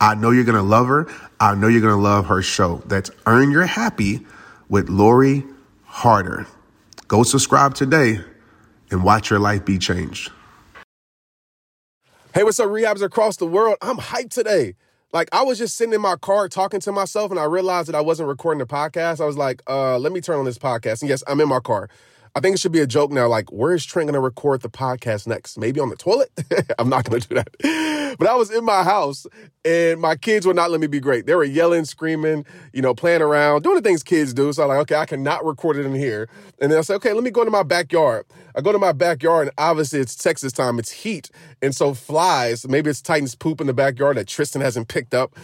I know you're going to love her. I know you're going to love her show. That's Earn Your Happy with Lori Harder. Go subscribe today and watch your life be changed. Hey, what's up, rehabs across the world? I'm hyped today. Like, I was just sitting in my car talking to myself, and I realized that I wasn't recording the podcast. I was like, uh, let me turn on this podcast. And yes, I'm in my car. I think it should be a joke now. Like, where is Trent going to record the podcast next? Maybe on the toilet? I'm not going to do that. But I was in my house and my kids would not let me be great. They were yelling, screaming, you know, playing around, doing the things kids do. So I'm like, okay, I cannot record it in here. And then I said, okay, let me go to my backyard. I go to my backyard and obviously it's Texas time. It's heat. And so flies, maybe it's Titan's poop in the backyard that Tristan hasn't picked up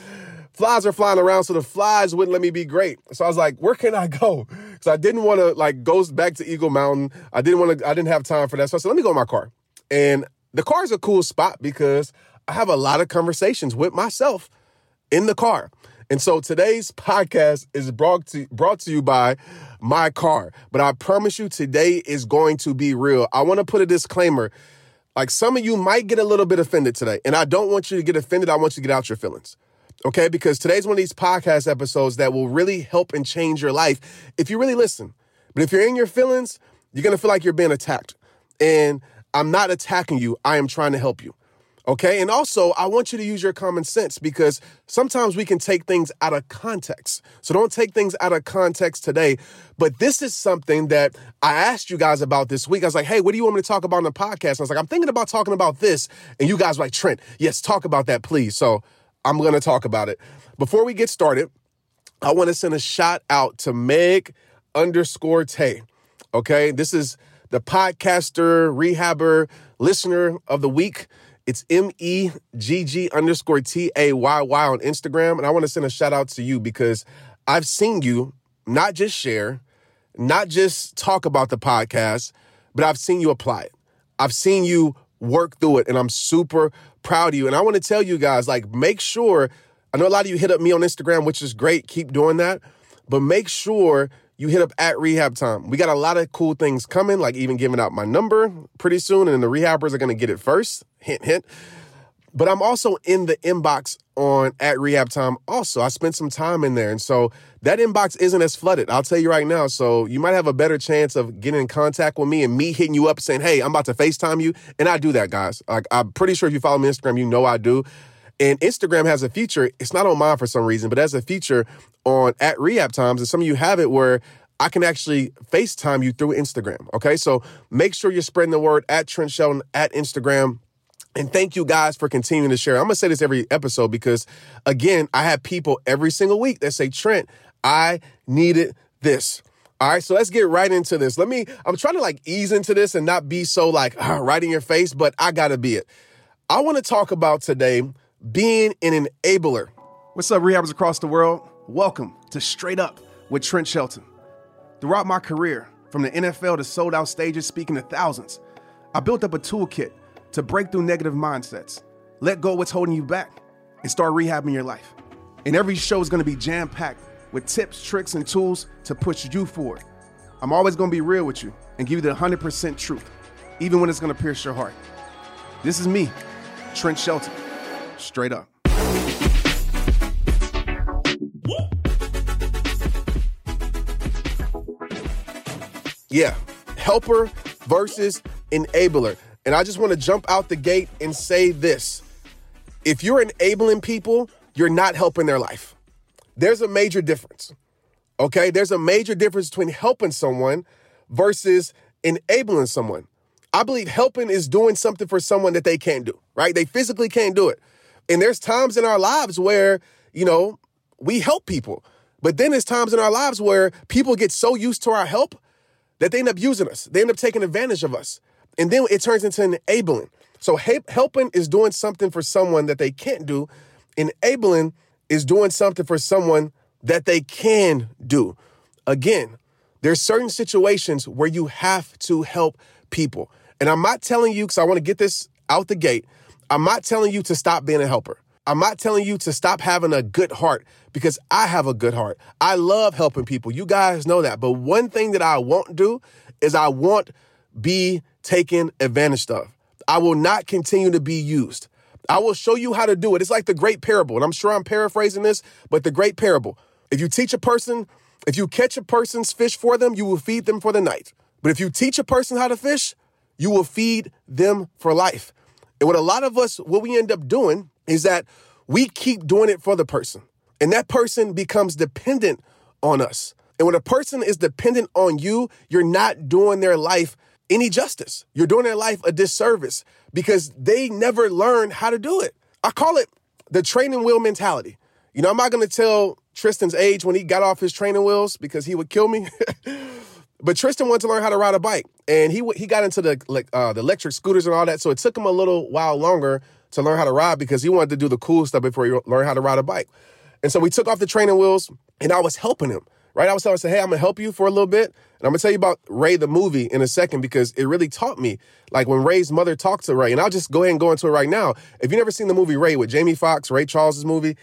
flies are flying around, so the flies wouldn't let me be great. So I was like, where can I go? Because I didn't want to like go back to Eagle Mountain. I didn't want to, I didn't have time for that. So I said, let me go in my car. And the car is a cool spot because I have a lot of conversations with myself in the car. And so today's podcast is brought to brought to you by my car. But I promise you today is going to be real. I want to put a disclaimer. Like some of you might get a little bit offended today, and I don't want you to get offended. I want you to get out your feelings okay? Because today's one of these podcast episodes that will really help and change your life if you really listen. But if you're in your feelings, you're gonna feel like you're being attacked. And I'm not attacking you, I am trying to help you. Okay. And also, I want you to use your common sense because sometimes we can take things out of context. So don't take things out of context today. But this is something that I asked you guys about this week. I was like, hey, what do you want me to talk about on the podcast? And I was like, I'm thinking about talking about this. And you guys were like, Trent, yes, talk about that, please. So I'm going to talk about it. Before we get started, I want to send a shout out to Meg underscore Tay. Okay, this is the podcaster, rehabber, listener of the week. It's M E G G underscore T A Y Y on Instagram. And I want to send a shout out to you because I've seen you not just share, not just talk about the podcast, but I've seen you apply it. I've seen you work through it. And I'm super proud of you. And I want to tell you guys, like, make sure, I know a lot of you hit up me on Instagram, which is great. Keep doing that. But make sure you hit up at rehab time. We got a lot of cool things coming, like even giving out my number pretty soon. And the rehabbers are to get it first. Hint, hint. But I'm also in the inbox on at rehab time. Also, I spent some time in there. And so that inbox isn't as flooded. I'll tell you right now. So you might have a better chance of getting in contact with me and me hitting you up saying, Hey, I'm about to FaceTime you. And I do that, guys. Like I'm pretty sure if you follow me on Instagram, you know I do. And Instagram has a feature, it's not on mine for some reason, but has a feature on at rehab times. And some of you have it where I can actually FaceTime you through Instagram. Okay. So make sure you're spreading the word at Trent Shelton at Instagram. And thank you guys for continuing to share. I'm to say this every episode because, again, I have people every single week that say, Trent, I needed this. All right, so let's get right into this. Let me, I'm trying to like ease into this and not be so like uh, right in your face, but I gotta be it. I wanna talk about today being an enabler. What's up, rehabbers across the world? Welcome to Straight Up with Trent Shelton. Throughout my career, from the NFL to sold out stages speaking to thousands, I built up a toolkit to break through negative mindsets, let go what's holding you back, and start rehabbing your life. And every show is gonna be jam packed with tips, tricks, and tools to push you forward. I'm always gonna be real with you and give you the 100% truth, even when it's gonna pierce your heart. This is me, Trent Shelton, straight up. Yeah, helper versus enabler. And I just want to jump out the gate and say this. If you're enabling people, you're not helping their life. There's a major difference. Okay, there's a major difference between helping someone versus enabling someone. I believe helping is doing something for someone that they can't do, right? They physically can't do it. And there's times in our lives where, you know, we help people. But then there's times in our lives where people get so used to our help that they end up using us. They end up taking advantage of us. And then it turns into enabling. So helping is doing something for someone that they can't do. Enabling is doing something for someone that they can do. Again, there's certain situations where you have to help people. And I'm not telling you, because I want to get this out the gate, I'm not telling you to stop being a helper. I'm not telling you to stop having a good heart because I have a good heart. I love helping people. You guys know that. But one thing that I won't do is I won't be taken advantage of. I will not continue to be used. I will show you how to do it. It's like the great parable. And I'm sure I'm paraphrasing this, but the great parable. If you teach a person, if you catch a person's fish for them, you will feed them for the night. But if you teach a person how to fish, you will feed them for life. And what a lot of us, what we end up doing is that we keep doing it for the person. And that person becomes dependent on us. And when a person is dependent on you, you're not doing their life any justice. You're doing their life a disservice because they never learn how to do it. I call it the training wheel mentality. You know, I'm not going to tell Tristan's age when he got off his training wheels because he would kill me. but Tristan wanted to learn how to ride a bike, and he he got into the like uh, the electric scooters and all that. So it took him a little while longer to learn how to ride because he wanted to do the cool stuff before he learned how to ride a bike. And so we took off the training wheels, and I was helping him. Right, I was telling him, "Hey, I'm gonna help you for a little bit, and I'm gonna tell you about Ray the movie in a second because it really taught me. Like when Ray's mother talked to Ray, and I'll just go ahead and go into it right now. If you've never seen the movie Ray with Jamie Foxx, Ray Charles's movie,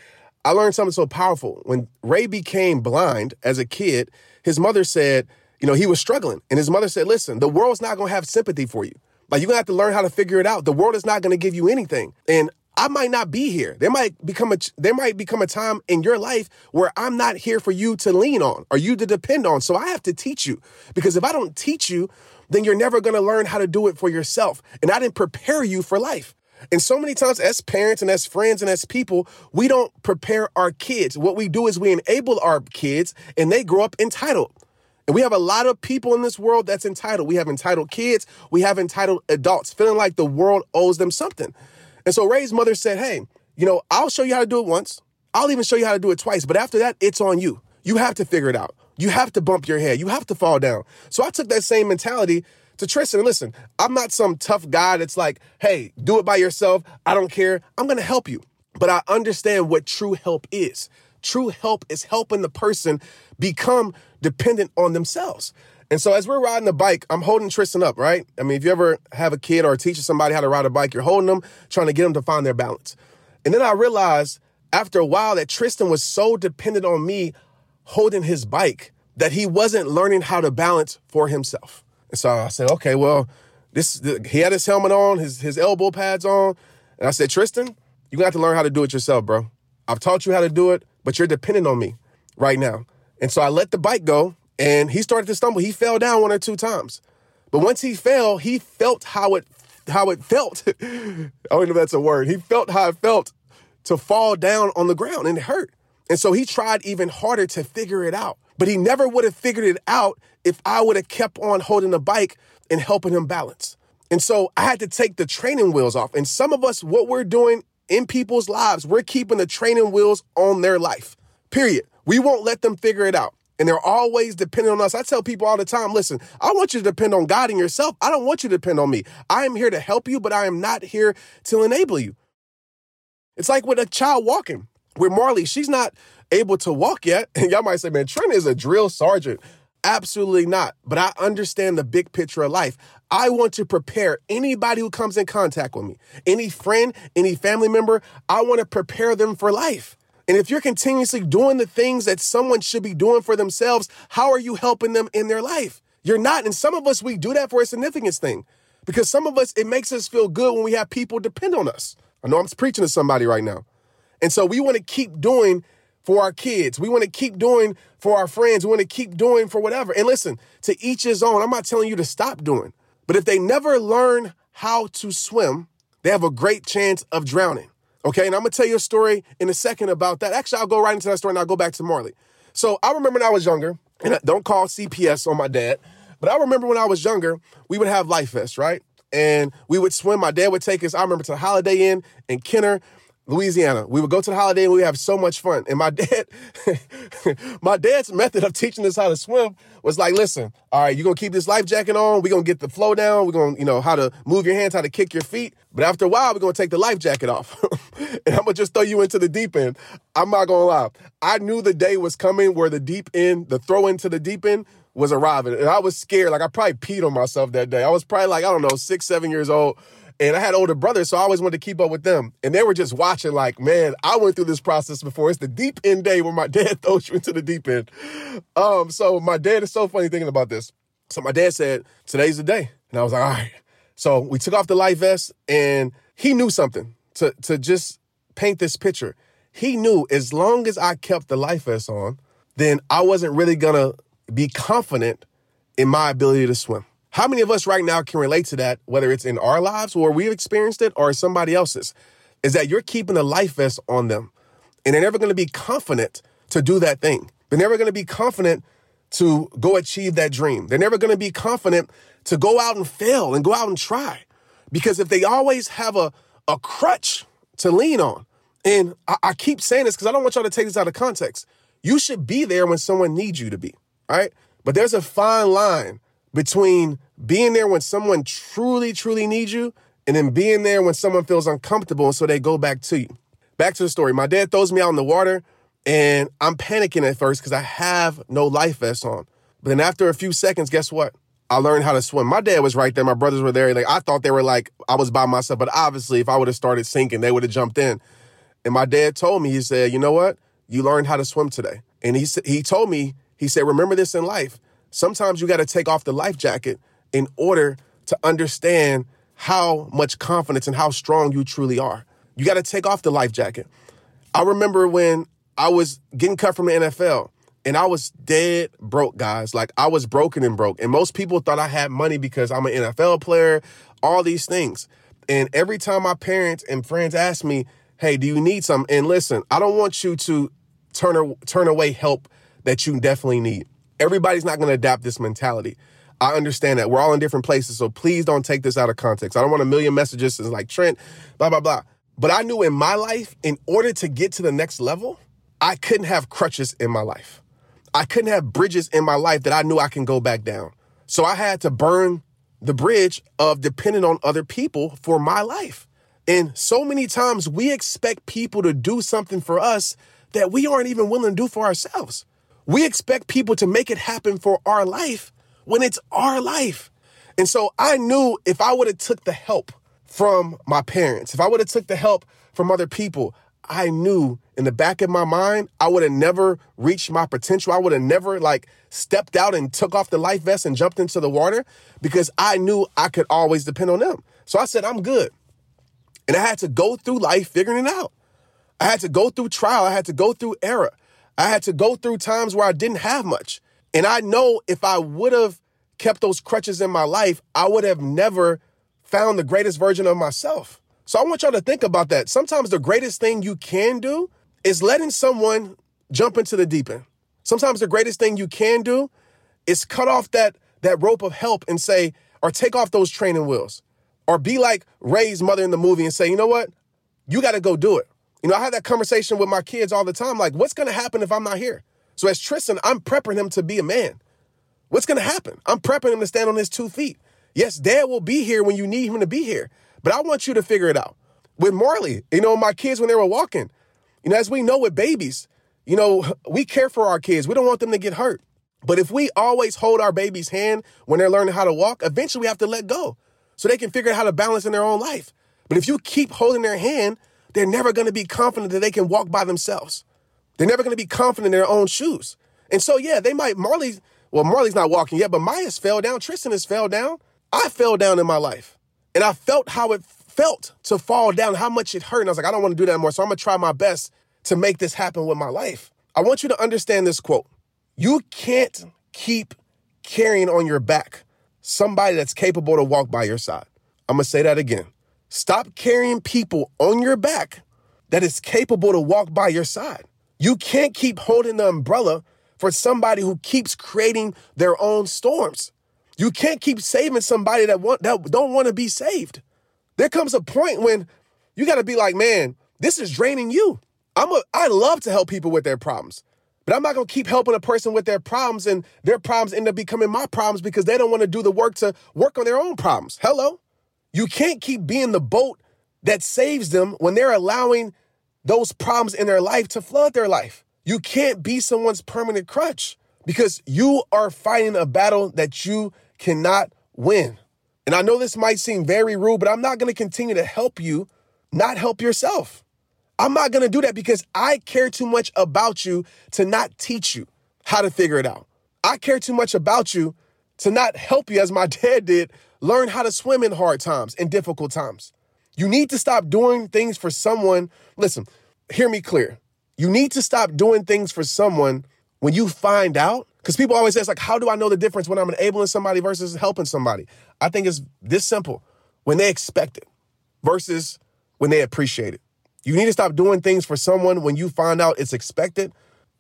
I learned something so powerful. When Ray became blind as a kid, his mother said, you know, he was struggling. And his mother said, listen, the world's not to have sympathy for you. Like, you're to have to learn how to figure it out. The world is not to give you anything. And I might not be here. There might become a there might become a time in your life where I'm not here for you to lean on or you to depend on. So I have to teach you. Because if I don't teach you, then you're never going to learn how to do it for yourself. And I didn't prepare you for life. And so many times, as parents and as friends and as people, we don't prepare our kids. What we do is we enable our kids and they grow up entitled. And we have a lot of people in this world that's entitled. We have entitled kids, we have entitled adults feeling like the world owes them something. And so Ray's mother said, Hey, you know, I'll show you how to do it once. I'll even show you how to do it twice. But after that, it's on you. You have to figure it out. You have to bump your head. You have to fall down. So I took that same mentality to Tristan. And listen, I'm not some tough guy that's like, hey, do it by yourself. I don't care. I'm going to help you. But I understand what true help is. True help is helping the person become dependent on themselves. And so as we're riding the bike, I'm holding Tristan up, right? I mean, if you ever have a kid or teach somebody how to ride a bike, you're holding them, trying to get them to find their balance. And then I realized after a while that Tristan was so dependent on me holding his bike that he wasn't learning how to balance for himself. And so I said, okay, well, this he had his helmet on, his his elbow pads on, and I said, Tristan, you got to learn how to do it yourself, bro. I've taught you how to do it, but you're dependent on me right now. And so I let the bike go, and he started to stumble. He fell down one or two times, but once he fell, he felt how it how it felt. I don't know if that's a word. He felt how it felt to fall down on the ground, and it hurt. And so he tried even harder to figure it out. But he never would have figured it out if I would have kept on holding the bike and helping him balance. And so I had to take the training wheels off. And some of us, what we're doing in people's lives, we're keeping the training wheels on their life. Period. We won't let them figure it out. And they're always dependent on us. I tell people all the time listen, I want you to depend on God and yourself. I don't want you to depend on me. I am here to help you, but I am not here to enable you. It's like with a child walking. With Marley, she's not able to walk yet. And y'all might say, man, Trent is a drill sergeant. Absolutely not. But I understand the big picture of life. I want to prepare anybody who comes in contact with me, any friend, any family member, I want to prepare them for life. And if you're continuously doing the things that someone should be doing for themselves, how are you helping them in their life? You're not. And some of us, we do that for a significance thing because some of us, it makes us feel good when we have people depend on us. I know I'm preaching to somebody right now. And so we want to keep doing for our kids. We want to keep doing for our friends. We want to keep doing for whatever. And listen, to each his own. I'm not telling you to stop doing. But if they never learn how to swim, they have a great chance of drowning. Okay, and I'm gonna tell you a story in a second about that. Actually, I'll go right into that story and I'll go back to Marley. So I remember when I was younger, and don't call CPS on my dad, but I remember when I was younger, we would have life vests, right? And we would swim. My dad would take us, I remember, to the Holiday Inn in Kenner, Louisiana. We would go to the Holiday and we have so much fun. And my dad, my dad's method of teaching us how to swim was like, listen, all right, you're gonna keep this life jacket on, we're gonna get the flow down, we're gonna, you know, how to move your hands, how to kick your feet. But after a while, we're gonna take the life jacket off. and I'm gonna just throw you into the deep end. I'm not gonna lie. I knew the day was coming where the deep end, the throw into the deep end was arriving. And I was scared. Like I probably peed on myself that day. I was probably like, I don't know, six, seven years old. And I had older brothers, so I always wanted to keep up with them. And they were just watching, like, man, I went through this process before. It's the deep end day where my dad throws you into the deep end. Um, so my dad is so funny thinking about this. So my dad said, Today's the day. And I was like, all right. So we took off the life vest and he knew something to, to just paint this picture. He knew as long as I kept the life vest on, then I wasn't really gonna be confident in my ability to swim. How many of us right now can relate to that, whether it's in our lives where we've experienced it or somebody else's? Is that you're keeping a life vest on them and they're never going to be confident to do that thing. They're never going to be confident to go achieve that dream. They're never going to be confident to go out and fail and go out and try. Because if they always have a, a crutch to lean on, and I, I keep saying this because I don't want y'all to take this out of context. You should be there when someone needs you to be, right? But there's a fine line between being there when someone truly, truly needs you and then being there when someone feels uncomfortable and so they go back to you. Back to the story. My dad throws me out in the water and I'm panicking at first because I have no life vest on. But then after a few seconds, guess what? I learned how to swim. My dad was right there. My brothers were there. Like I thought they were like I was by myself, but obviously if I would have started sinking, they would have jumped in. And my dad told me, he said, "You know what? You learned how to swim today." And he he told me, he said, "Remember this in life. Sometimes you got to take off the life jacket in order to understand how much confidence and how strong you truly are. You got to take off the life jacket. I remember when I was getting cut from the NFL and I was dead broke, guys. Like I was broken and broke. And most people thought I had money because I'm an NFL player, all these things. And every time my parents and friends asked me, hey, do you need some? And listen, I don't want you to turn, turn away help that you definitely need. Everybody's not going to adapt this mentality. I understand that we're all in different places, so please don't take this out of context. I don't want a million messages as like Trent, blah blah blah. But I knew in my life, in order to get to the next level, I couldn't have crutches in my life. I couldn't have bridges in my life that I knew I can go back down. So I had to burn the bridge of depending on other people for my life. And so many times we expect people to do something for us that we aren't even willing to do for ourselves. We expect people to make it happen for our life when it's our life. And so I knew if I would have took the help from my parents, if I would have took the help from other people, I knew in the back of my mind, I would have never reached my potential. I would have never like stepped out and took off the life vest and jumped into the water because I knew I could always depend on them. So I said, I'm good. And I had to go through life figuring it out. I had to go through trial. I had to go through error. I had to go through times where I didn't have much. And I know if I would have kept those crutches in my life, I would have never found the greatest version of myself. So I want y'all to think about that. Sometimes the greatest thing you can do is letting someone jump into the deep end. Sometimes the greatest thing you can do is cut off that, that rope of help and say, or take off those training wheels. Or be like Ray's mother in the movie and say, you know what? You got to go do it. You know, I have that conversation with my kids all the time. Like, what's going to happen if I'm not here? So as Tristan, I'm prepping him to be a man. What's going to happen? I'm prepping him to stand on his two feet. Yes, dad will be here when you need him to be here, but I want you to figure it out. With Marley, you know, my kids when they were walking, you know, as we know with babies, you know, we care for our kids. We don't want them to get hurt. But if we always hold our baby's hand when they're learning how to walk, eventually we have to let go so they can figure out how to balance in their own life. But if you keep holding their hand, they're never going to be confident that they can walk by themselves. They're never going to be confident in their own shoes. And so, yeah, they might, Marley, well, Marley's not walking yet, but Maya's fell down. Tristan has fell down. I fell down in my life. And I felt how it felt to fall down, how much it hurt. And I was like, I don't want to do that anymore. So I'm going to try my best to make this happen with my life. I want you to understand this quote. You can't keep carrying on your back somebody that's capable to walk by your side. I'm going to say that again. Stop carrying people on your back that is capable to walk by your side. You can't keep holding the umbrella for somebody who keeps creating their own storms. You can't keep saving somebody that want that don't want to be saved. There comes a point when you got to be like, man, this is draining you. I'm a I love to help people with their problems. But I'm not going to keep helping a person with their problems and their problems end up becoming my problems because they don't want to do the work to work on their own problems. Hello? You can't keep being the boat that saves them when they're allowing those problems in their life to flood their life. You can't be someone's permanent crutch because you are fighting a battle that you cannot win. And I know this might seem very rude, but I'm not going to continue to help you not help yourself. I'm not going to do that because I care too much about you to not teach you how to figure it out. I care too much about you to not help you, as my dad did, learn how to swim in hard times and difficult times. You need to stop doing things for someone. Listen, hear me clear. You need to stop doing things for someone when you find out. Because people always ask, like, how do I know the difference when I'm enabling somebody versus helping somebody? I think it's this simple when they expect it versus when they appreciate it. You need to stop doing things for someone when you find out it's expected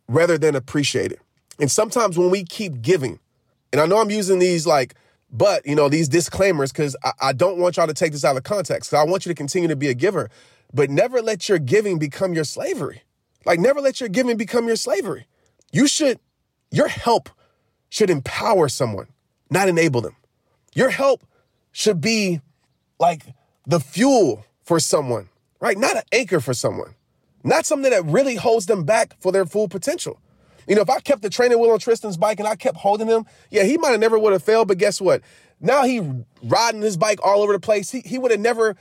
rather than appreciated. And sometimes when we keep giving, and I know I'm using these like, but you know, these disclaimers because I, I, don't want y'all to take this out of context. So I want you to continue to be a giver, but never let your giving become your slavery. Like, never let your giving become your slavery. You should, your help should empower someone, not enable them. Your help should be like the fuel for someone, right? Not an anchor for someone, not something that really holds them back for their full potential. You know, if I kept the training wheel on Tristan's bike and I kept holding him, yeah, he might have never would have failed. But guess what? Now he riding his bike all over the place. He, he would have never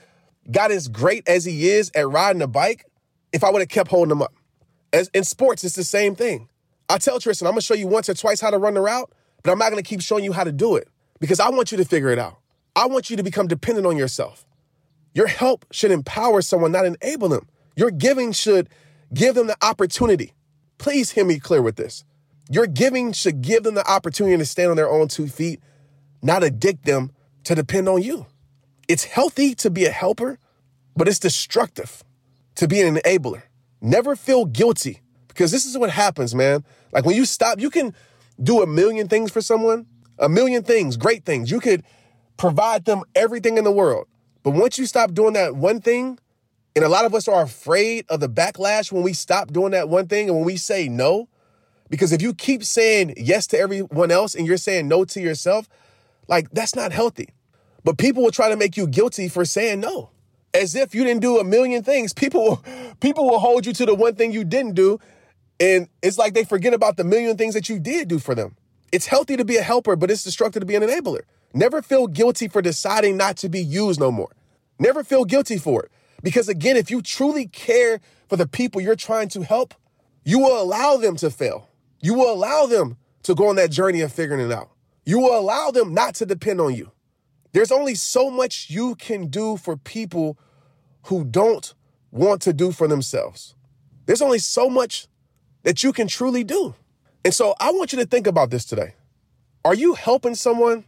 got as great as he is at riding a bike if I would have kept holding him up. As in sports, it's the same thing. I tell Tristan, I'm gonna show you once or twice how to run the route, but I'm not gonna keep showing you how to do it because I want you to figure it out. I want you to become dependent on yourself. Your help should empower someone, not enable them. Your giving should give them the opportunity. Please hear me clear with this. Your giving should give them the opportunity to stand on their own two feet, not addict them to depend on you. It's healthy to be a helper, but it's destructive to be an enabler. Never feel guilty because this is what happens, man. Like when you stop, you can do a million things for someone, a million things, great things. You could provide them everything in the world. But once you stop doing that one thing, and a lot of us are afraid of the backlash when we stop doing that one thing and when we say no, because if you keep saying yes to everyone else and you're saying no to yourself, like that's not healthy. But people will try to make you guilty for saying no. As if you didn't do a million things. People will, people will hold you to the one thing you didn't do. And it's like they forget about the million things that you did do for them. It's healthy to be a helper, but it's destructive to be an enabler. Never feel guilty for deciding not to be used no more. Never feel guilty for it. Because again, if you truly care for the people you're trying to help, you will allow them to fail. You will allow them to go on that journey of figuring it out. You will allow them not to depend on you. There's only so much you can do for people who don't want to do for themselves. There's only so much that you can truly do. And so I want you to think about this today. Are you helping someone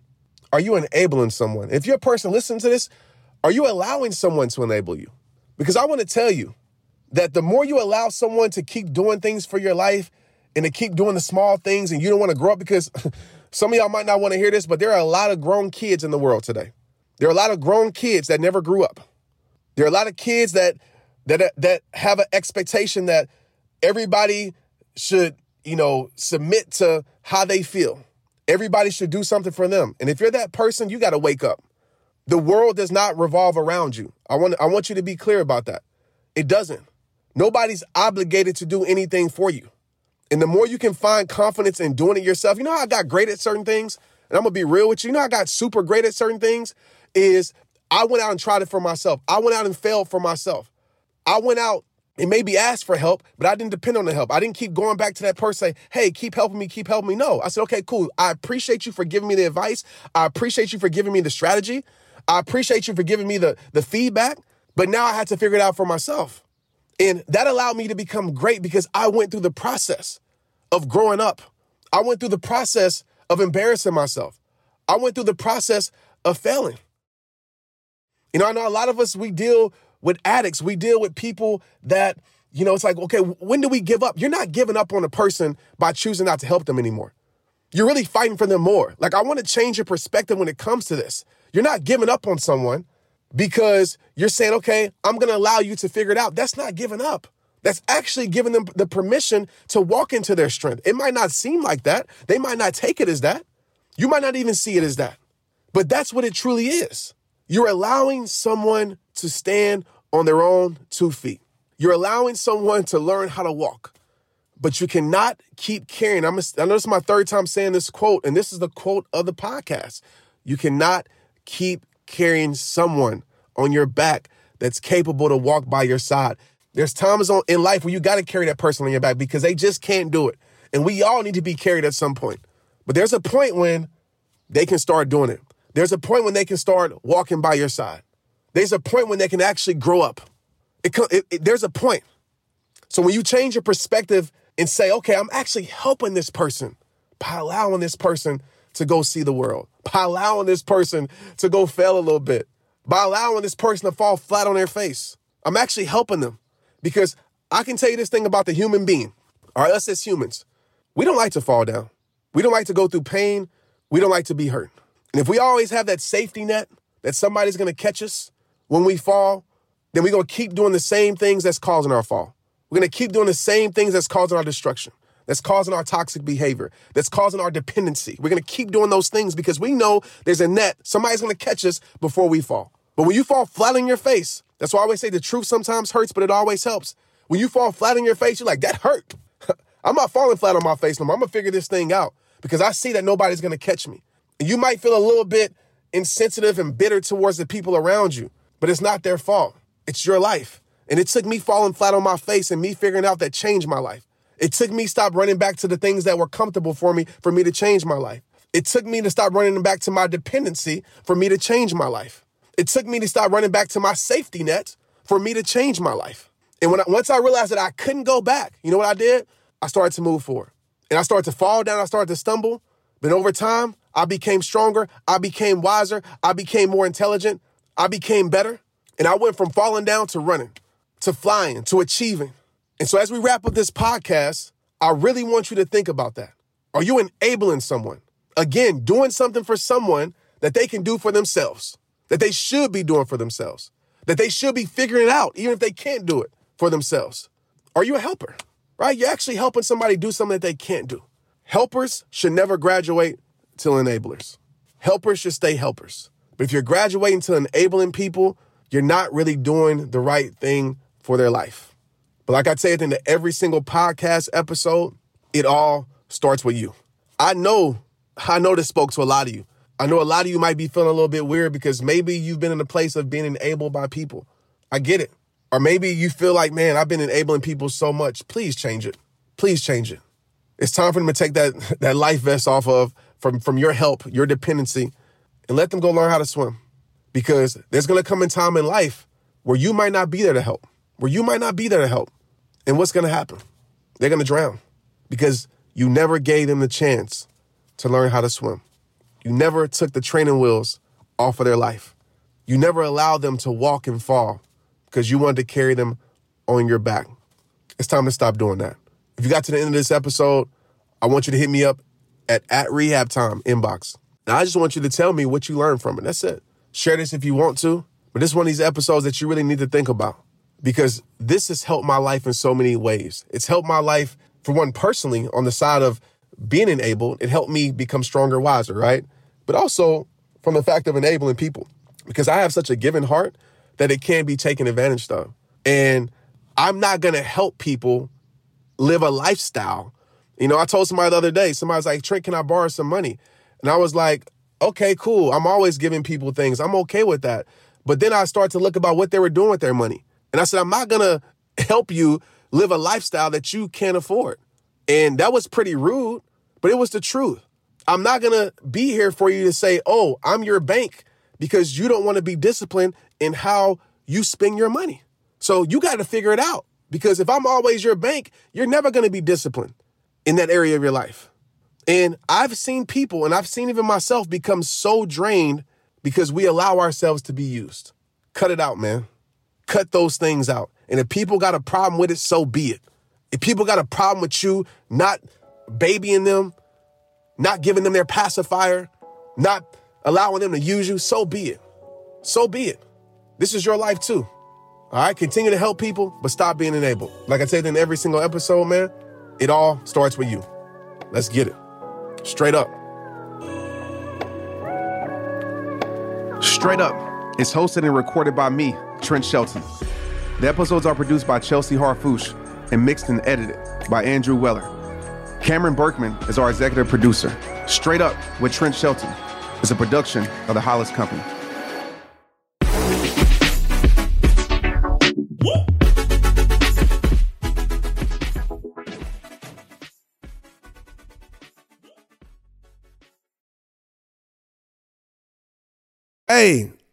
are you enabling someone? If you're a person listening to this, are you allowing someone to enable you? Because I want to tell you that the more you allow someone to keep doing things for your life and to keep doing the small things and you don't want to grow up because some of y'all might not want to hear this, but there are a lot of grown kids in the world today. There are a lot of grown kids that never grew up. There are a lot of kids that that that have an expectation that everybody should, you know, submit to how they feel. Everybody should do something for them. And if you're that person, you got to wake up. The world does not revolve around you. I want I want you to be clear about that. It doesn't. Nobody's obligated to do anything for you. And the more you can find confidence in doing it yourself, you know I got great at certain things? And I'm gonna be real with you. You know I got super great at certain things? Is I went out and tried it for myself. I went out and failed for myself. I went out and maybe asked for help, but I didn't depend on the help. I didn't keep going back to that person, say, hey, keep helping me, keep helping me. No. I said, okay, cool. I appreciate you for giving me the advice. I appreciate you for giving me the strategy. I appreciate you for giving me the, the feedback. But now I had to figure it out for myself. And that allowed me to become great because I went through the process of growing up. I went through the process of embarrassing myself. I went through the process of failing. You know, I know a lot of us, we deal with addicts. We deal with people that, You know, it's like, okay, when do we give up? You're not giving up on a person by choosing not to help them anymore. You're really fighting for them more. Like, I want to change your perspective when it comes to this. You're not giving up on someone because you're saying, okay, I'm going to allow you to figure it out. That's not giving up. That's actually giving them the permission to walk into their strength. It might not seem like that. They might not take it as that. You might not even see it as that. But that's what it truly is. You're allowing someone to stand on their own two feet. You're allowing someone to learn how to walk. But you cannot keep carrying. I'm a, I know this is my third time saying this quote, and this is the quote of the podcast. You cannot keep carrying someone on your back that's capable to walk by your side. There's times on, in life where you got to carry that person on your back because they just can't do it. And we all need to be carried at some point. But there's a point when they can start doing it. There's a point when they can start walking by your side. There's a point when they can actually grow up. It, it, it, there's a point. So when you change your perspective and say, okay, I'm actually helping this person by allowing this person to go see the world, by allowing this person to go fail a little bit, by allowing this person to fall flat on their face. I'm actually helping them because I can tell you this thing about the human being. Right, us as humans, we don't like to fall down. We don't like to go through pain. We don't like to be hurt. And if we always have that safety net that somebody's to catch us when we fall, then we're to keep doing the same things that's causing our fall. We're to keep doing the same things that's causing our destruction, that's causing our toxic behavior, that's causing our dependency. We're going to keep doing those things because we know there's a net. Somebody's going to catch us before we fall. But when you fall flat on your face, that's why I always say the truth sometimes hurts, but it always helps. When you fall flat on your face, you're like, that hurt. I'm not falling flat on my face no more. I'm going to figure this thing out because I see that nobody's going to catch me. And you might feel a little bit insensitive and bitter towards the people around you, but it's not their fault. It's your life. And it took me falling flat on my face and me figuring out that changed my life. It took me to stop running back to the things that were comfortable for me for me to change my life. It took me to stop running back to my dependency for me to change my life. It took me to stop running back to my safety net for me to change my life. And when I, once I realized that I couldn't go back, you know what I did? I started to move forward. And I started to fall down, I started to stumble. But over time, I became stronger, I became wiser, I became more intelligent, I became better. And I went from falling down to running, to flying, to achieving. And so as we wrap up this podcast, I really want you to think about that. Are you enabling someone? Again, doing something for someone that they can do for themselves, that they should be doing for themselves, that they should be figuring it out, even if they can't do it for themselves. Are you a helper? Right? You're actually helping somebody do something that they can't do. Helpers should never graduate till enablers. Helpers should stay helpers. But if you're graduating to enabling people, you're not really doing the right thing for their life. But like I say at the end of every single podcast episode, it all starts with you. I know, I know this spoke to a lot of you. I know a lot of you might be feeling a little bit weird because maybe you've been in a place of being enabled by people. I get it. Or maybe you feel like, man, I've been enabling people so much. Please change it. Please change it. It's time for them to take that, that life vest off of from, from your help, your dependency, and let them go learn how to swim. Because there's to come a time in life where you might not be there to help, where you might not be there to help. And what's going to happen? They're going to drown because you never gave them the chance to learn how to swim. You never took the training wheels off of their life. You never allowed them to walk and fall because you wanted to carry them on your back. It's time to stop doing that. If you got to the end of this episode, I want you to hit me up at, at rehab time inbox. Now, I just want you to tell me what you learned from it. That's it. Share this if you want to, but this is one of these episodes that you really need to think about because this has helped my life in so many ways. It's helped my life, for one, personally, on the side of being enabled. It helped me become stronger, wiser, right? But also from the fact of enabling people because I have such a given heart that it can be taken advantage of. And I'm not to help people live a lifestyle. You know, I told somebody the other day, somebody's like, Trent, can I borrow some money? And I was like, okay, cool. I'm always giving people things. I'm okay with that. But then I start to look about what they were doing with their money. And I said, I'm not going to help you live a lifestyle that you can't afford. And that was pretty rude, but it was the truth. I'm not going to be here for you to say, oh, I'm your bank because you don't want to be disciplined in how you spend your money. So you got to figure it out. Because if I'm always your bank, you're never going to be disciplined in that area of your life. And I've seen people, and I've seen even myself, become so drained because we allow ourselves to be used. Cut it out, man. Cut those things out. And if people got a problem with it, so be it. If people got a problem with you not babying them, not giving them their pacifier, not allowing them to use you, so be it. So be it. This is your life too. All right, continue to help people, but stop being enabled. Like I said in every single episode, man, it all starts with you. Let's get it. Straight up. Straight Up is hosted and recorded by me, Trent Shelton. The episodes are produced by Chelsea Harfouche and mixed and edited by Andrew Weller. Cameron Berkman is our executive producer. Straight Up with Trent Shelton is a production of the Hollis Company. Hey,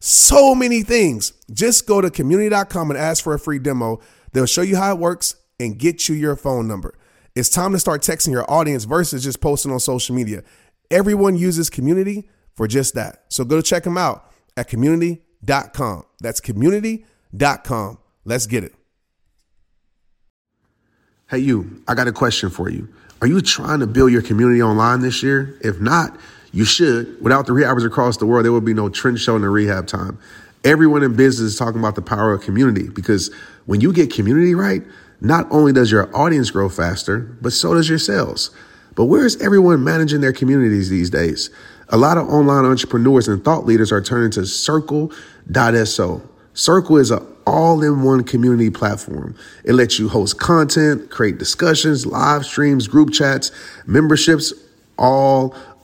so many things. Just go to community.com and ask for a free demo. They'll show you how it works and get you your phone number. It's time to start texting your audience versus just posting on social media. Everyone uses community for just that. So go to check them out at community.com. That's community.com. Let's get it. Hey, you, I got a question for you. Are you trying to build your community online this year? If not, you should. Without the rehabbers across the world, there would be no trend show in the rehab time. Everyone in business is talking about the power of community because when you get community right, not only does your audience grow faster, but so does your sales. But where is everyone managing their communities these days? A lot of online entrepreneurs and thought leaders are turning to Circle.so. Circle is an all in one community platform. It lets you host content, create discussions, live streams, group chats, memberships, all